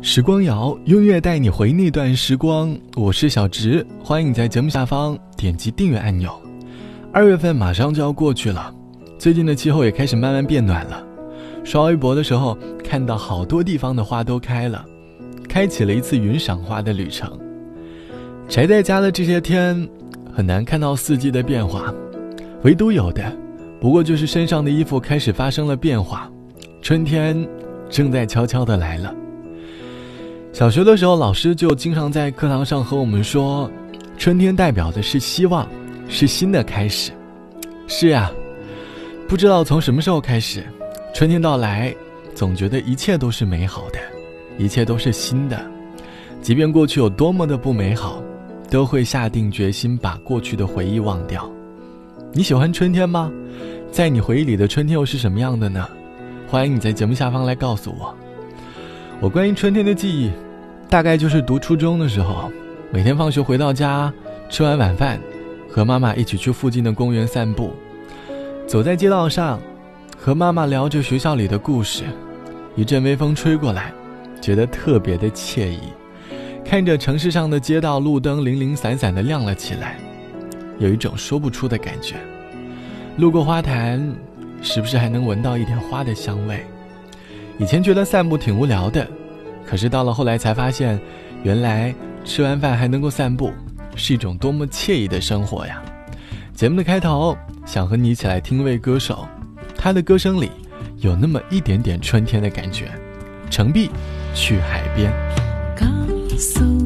时光谣，音乐带你回那段时光。我是小植，欢迎你在节目下方点击订阅按钮。二月份马上就要过去了，最近的气候也开始慢慢变暖了。刷微博的时候，看到好多地方的花都开了，开启了一次云赏花的旅程。宅在家的这些天，很难看到四季的变化，唯独有的，不过就是身上的衣服开始发生了变化，春天正在悄悄的来了。小学的时候，老师就经常在课堂上和我们说，春天代表的是希望，是新的开始。是呀，不知道从什么时候开始，春天到来，总觉得一切都是美好的，一切都是新的。即便过去有多么的不美好，都会下定决心把过去的回忆忘掉。你喜欢春天吗？在你回忆里的春天又是什么样的呢？欢迎你在节目下方来告诉我。我关于春天的记忆。大概就是读初中的时候，每天放学回到家，吃完晚饭，和妈妈一起去附近的公园散步，走在街道上，和妈妈聊着学校里的故事，一阵微风吹过来，觉得特别的惬意。看着城市上的街道路灯零零散散的亮了起来，有一种说不出的感觉。路过花坛，时不时还能闻到一点花的香味。以前觉得散步挺无聊的。可是到了后来才发现，原来吃完饭还能够散步，是一种多么惬意的生活呀！节目的开头，想和你一起来听一位歌手，他的歌声里有那么一点点春天的感觉。程璧，去海边。告诉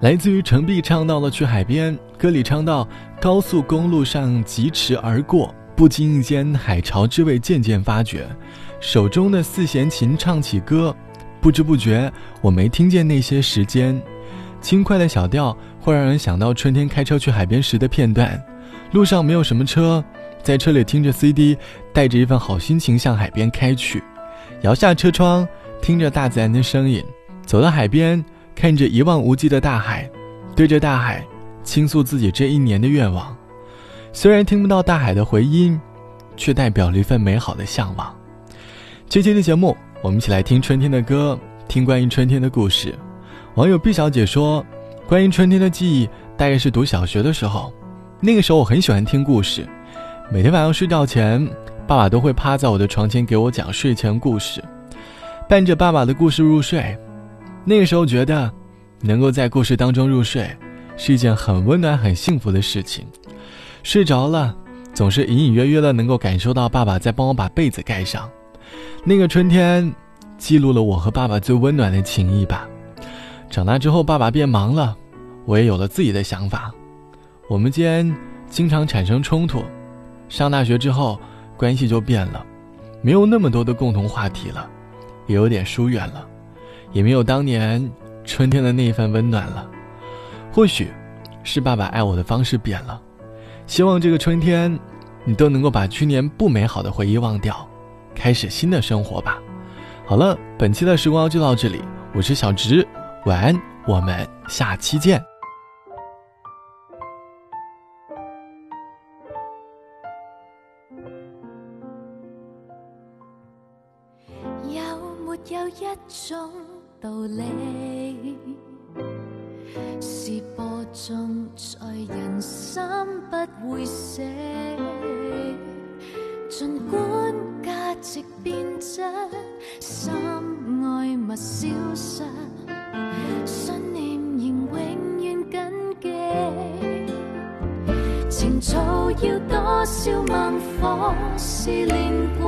来自于程璧唱到了去海边，歌里唱到高速公路上疾驰而过，不经意间海潮之味渐渐发觉，手中的四弦琴唱起歌，不知不觉我没听见那些时间，轻快的小调会让人想到春天开车去海边时的片段，路上没有什么车，在车里听着 CD，带着一份好心情向海边开去，摇下车窗，听着大自然的声音，走到海边。看着一望无际的大海，对着大海倾诉自己这一年的愿望。虽然听不到大海的回音，却代表了一份美好的向往。这期的节目，我们一起来听春天的歌，听关于春天的故事。网友毕小姐说，关于春天的记忆，大概是读小学的时候。那个时候我很喜欢听故事，每天晚上睡觉前，爸爸都会趴在我的床前给我讲睡前故事，伴着爸爸的故事入睡。那个时候觉得，能够在故事当中入睡，是一件很温暖、很幸福的事情。睡着了，总是隐隐约约的能够感受到爸爸在帮我把被子盖上。那个春天，记录了我和爸爸最温暖的情谊吧。长大之后，爸爸变忙了，我也有了自己的想法，我们间经常产生冲突。上大学之后，关系就变了，没有那么多的共同话题了，也有点疏远了。也没有当年春天的那一份温暖了，或许，是爸爸爱我的方式变了。希望这个春天，你都能够把去年不美好的回忆忘掉，开始新的生活吧。好了，本期的时光就到这里，我是小直，晚安，我们下期见。有没有一种？道理是播种在人心不会死，尽管价值变质，心爱物消失，信念仍永远谨记。情操要多少猛火试炼过？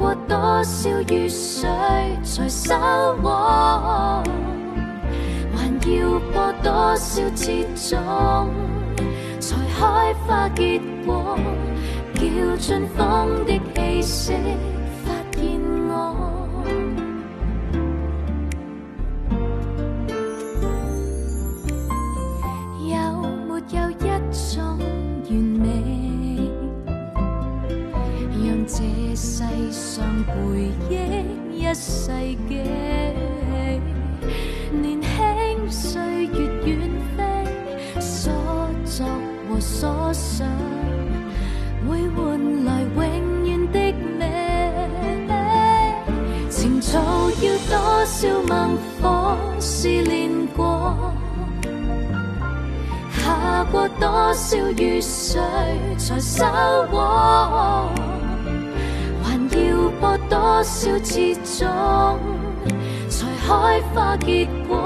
过多少雨水才收获？还要播多少次种，才开花结果？叫春风的气息过多少雨水才收获？还要播多少次种，才开花结果？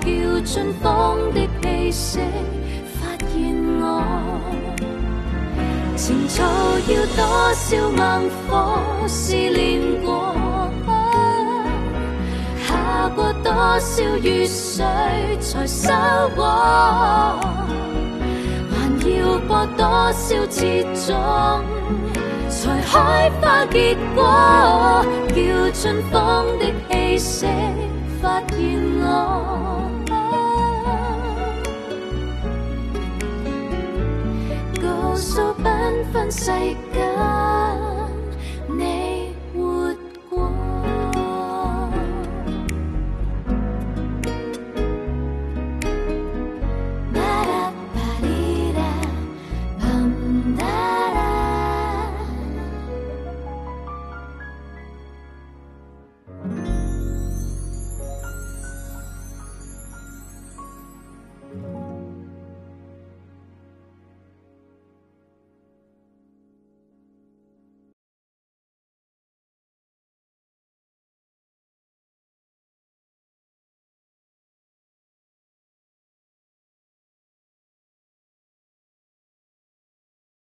叫春风的气息发现我。情操要多少猛火试炼过？过多少雨水才收获？还要播多少次种？才开花结果，叫春风的气息发现我。告诉缤纷世界。